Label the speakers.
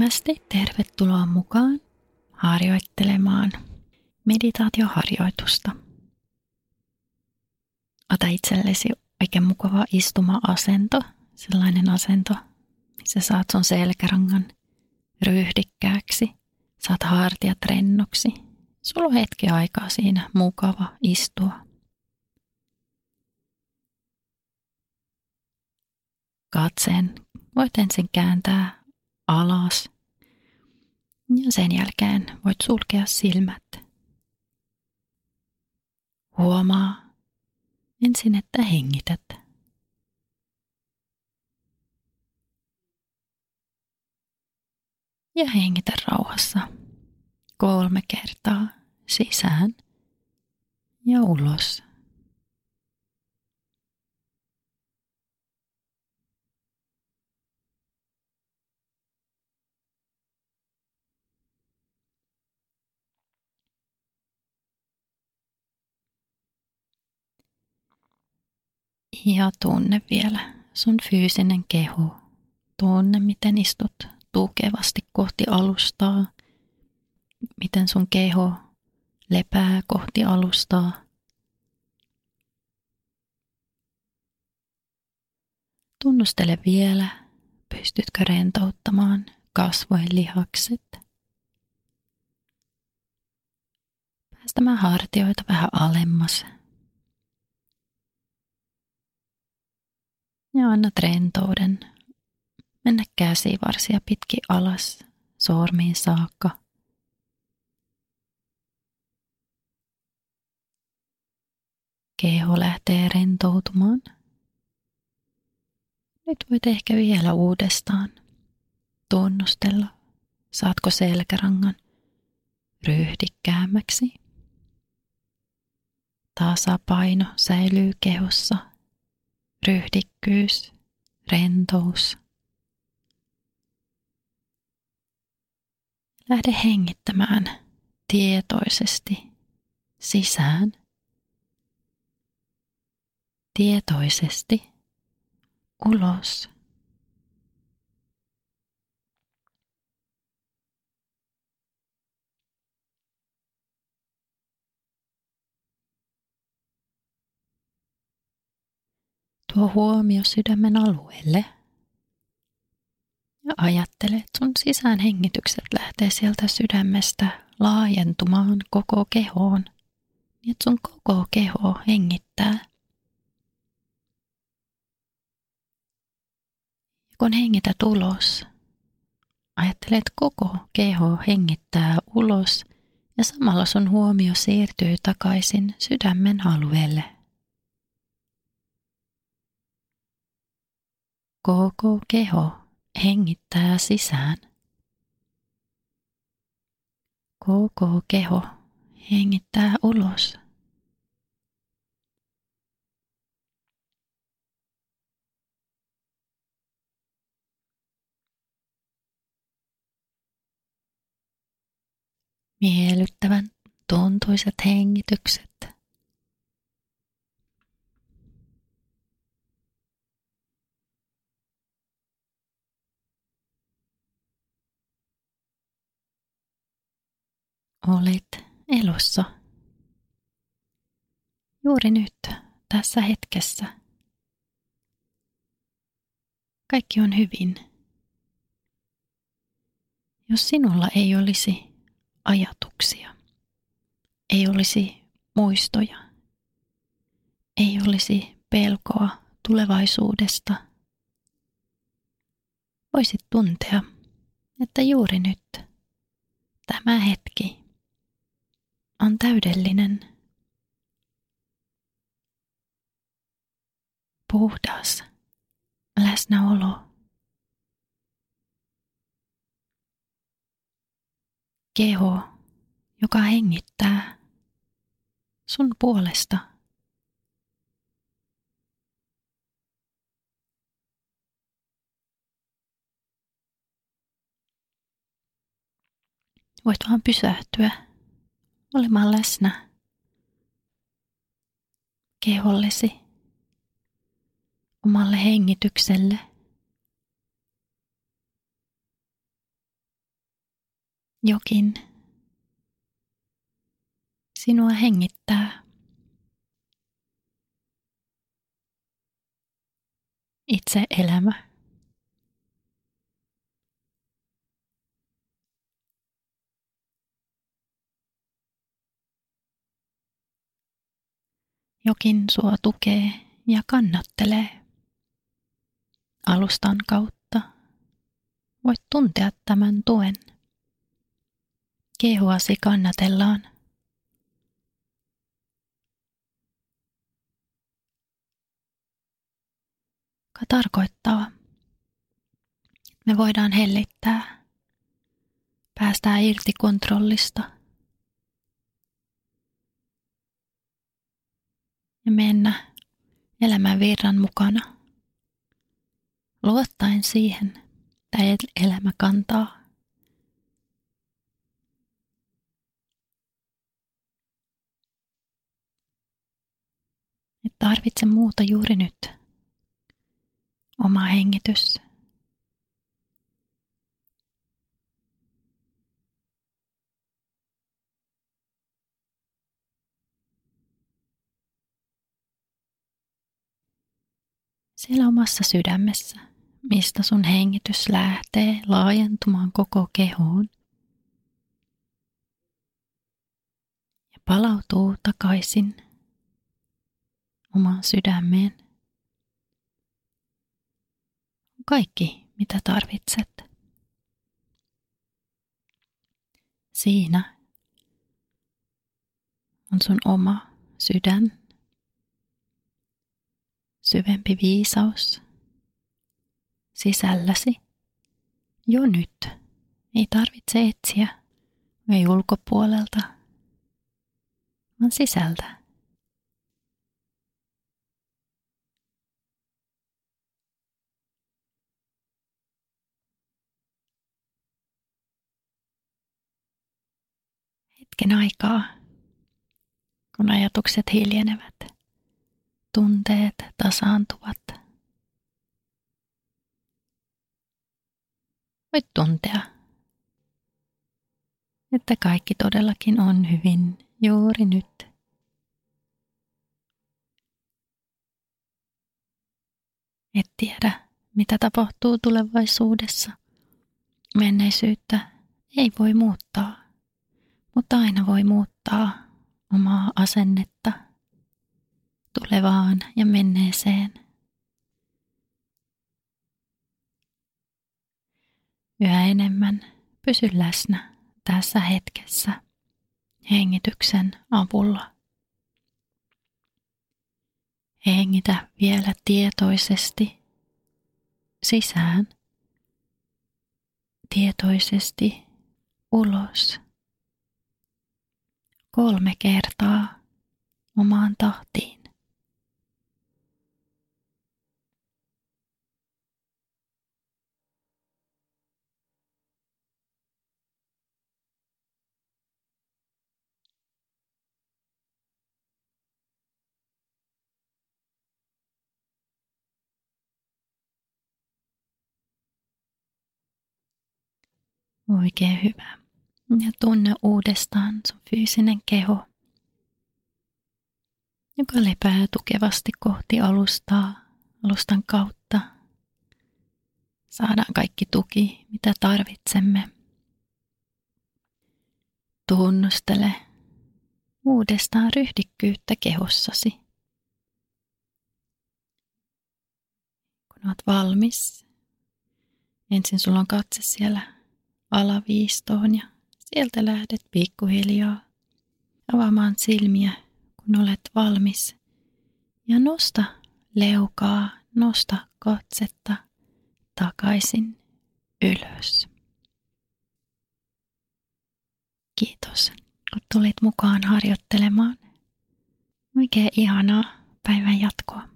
Speaker 1: Lämpimästi tervetuloa mukaan harjoittelemaan meditaatioharjoitusta. Ota itsellesi oikein mukava istuma-asento, sellainen asento, missä saat sun selkärangan ryhdikkääksi, saat hartiat rennoksi. Sulla on hetki aikaa siinä mukava istua. Katseen voit ensin kääntää alas ja sen jälkeen voit sulkea silmät. Huomaa ensin, että hengität. Ja hengitä rauhassa kolme kertaa sisään ja ulos. Ja tunne vielä sun fyysinen keho. Tunne, miten istut tukevasti kohti alustaa. Miten sun keho lepää kohti alustaa. Tunnustele vielä, pystytkö rentouttamaan kasvojen lihakset. Päästämään hartioita vähän alemmas Ja annat rentouden mennä käsivarsia pitki alas sormiin saakka. Keho lähtee rentoutumaan. Nyt voit ehkä vielä uudestaan tunnustella, saatko selkärangan ryhdikkäämmäksi. Tasapaino säilyy kehossa ryhdikkyys, rentous. Lähde hengittämään tietoisesti sisään. Tietoisesti ulos. Tuo huomio sydämen alueelle. Ja ajattele, että sun sisäänhengitykset lähtee sieltä sydämestä laajentumaan koko kehoon, niin että sun koko keho hengittää. Ja kun hengität ulos, ajattele, että koko keho hengittää ulos ja samalla sun huomio siirtyy takaisin sydämen alueelle. Koko keho hengittää sisään. Koko keho hengittää ulos. Miellyttävän tuntuiset hengitykset olet elossa. Juuri nyt, tässä hetkessä. Kaikki on hyvin. Jos sinulla ei olisi ajatuksia, ei olisi muistoja, ei olisi pelkoa tulevaisuudesta, voisit tuntea, että juuri nyt, tämä hetki, on täydellinen. Puhdas läsnäolo. Keho, joka hengittää sun puolesta. Voit vaan pysähtyä olemaan läsnä kehollesi, omalle hengitykselle. jokin sinua hengittää. Itse elämä. Jokin sua tukee ja kannattelee. Alustan kautta voit tuntea tämän tuen. Kehoasi kannatellaan. Joka tarkoittaa, me voidaan hellittää, päästää irti kontrollista – ja mennä elämän virran mukana, luottaen siihen, että elämä kantaa. Et tarvitse muuta juuri nyt. Oma hengitys. Siellä omassa sydämessä, mistä sun hengitys lähtee laajentumaan koko kehoon. Ja palautuu takaisin omaan sydämeen. Kaikki, mitä tarvitset. Siinä on sun oma sydän syvempi viisaus sisälläsi jo nyt. Ei tarvitse etsiä, ei ulkopuolelta, vaan sisältä. Hetken aikaa, kun ajatukset hiljenevät tunteet tasaantuvat. Voit tuntea, että kaikki todellakin on hyvin juuri nyt. Et tiedä, mitä tapahtuu tulevaisuudessa. Menneisyyttä ei voi muuttaa, mutta aina voi muuttaa omaa asennetta tulevaan ja menneeseen. Yhä enemmän pysy läsnä tässä hetkessä hengityksen avulla. Hengitä vielä tietoisesti sisään, tietoisesti ulos. Kolme kertaa omaan tahtiin. Oikein hyvä. Ja tunne uudestaan sun fyysinen keho, joka lepää tukevasti kohti alustaa, alustan kautta. Saadaan kaikki tuki, mitä tarvitsemme. Tunnustele uudestaan ryhdikkyyttä kehossasi. Kun olet valmis, ensin sulla on katse siellä alaviistoon ja sieltä lähdet pikkuhiljaa avaamaan silmiä, kun olet valmis. Ja nosta leukaa, nosta katsetta takaisin ylös. Kiitos, kun tulit mukaan harjoittelemaan. Oikein ihanaa päivän jatkoa.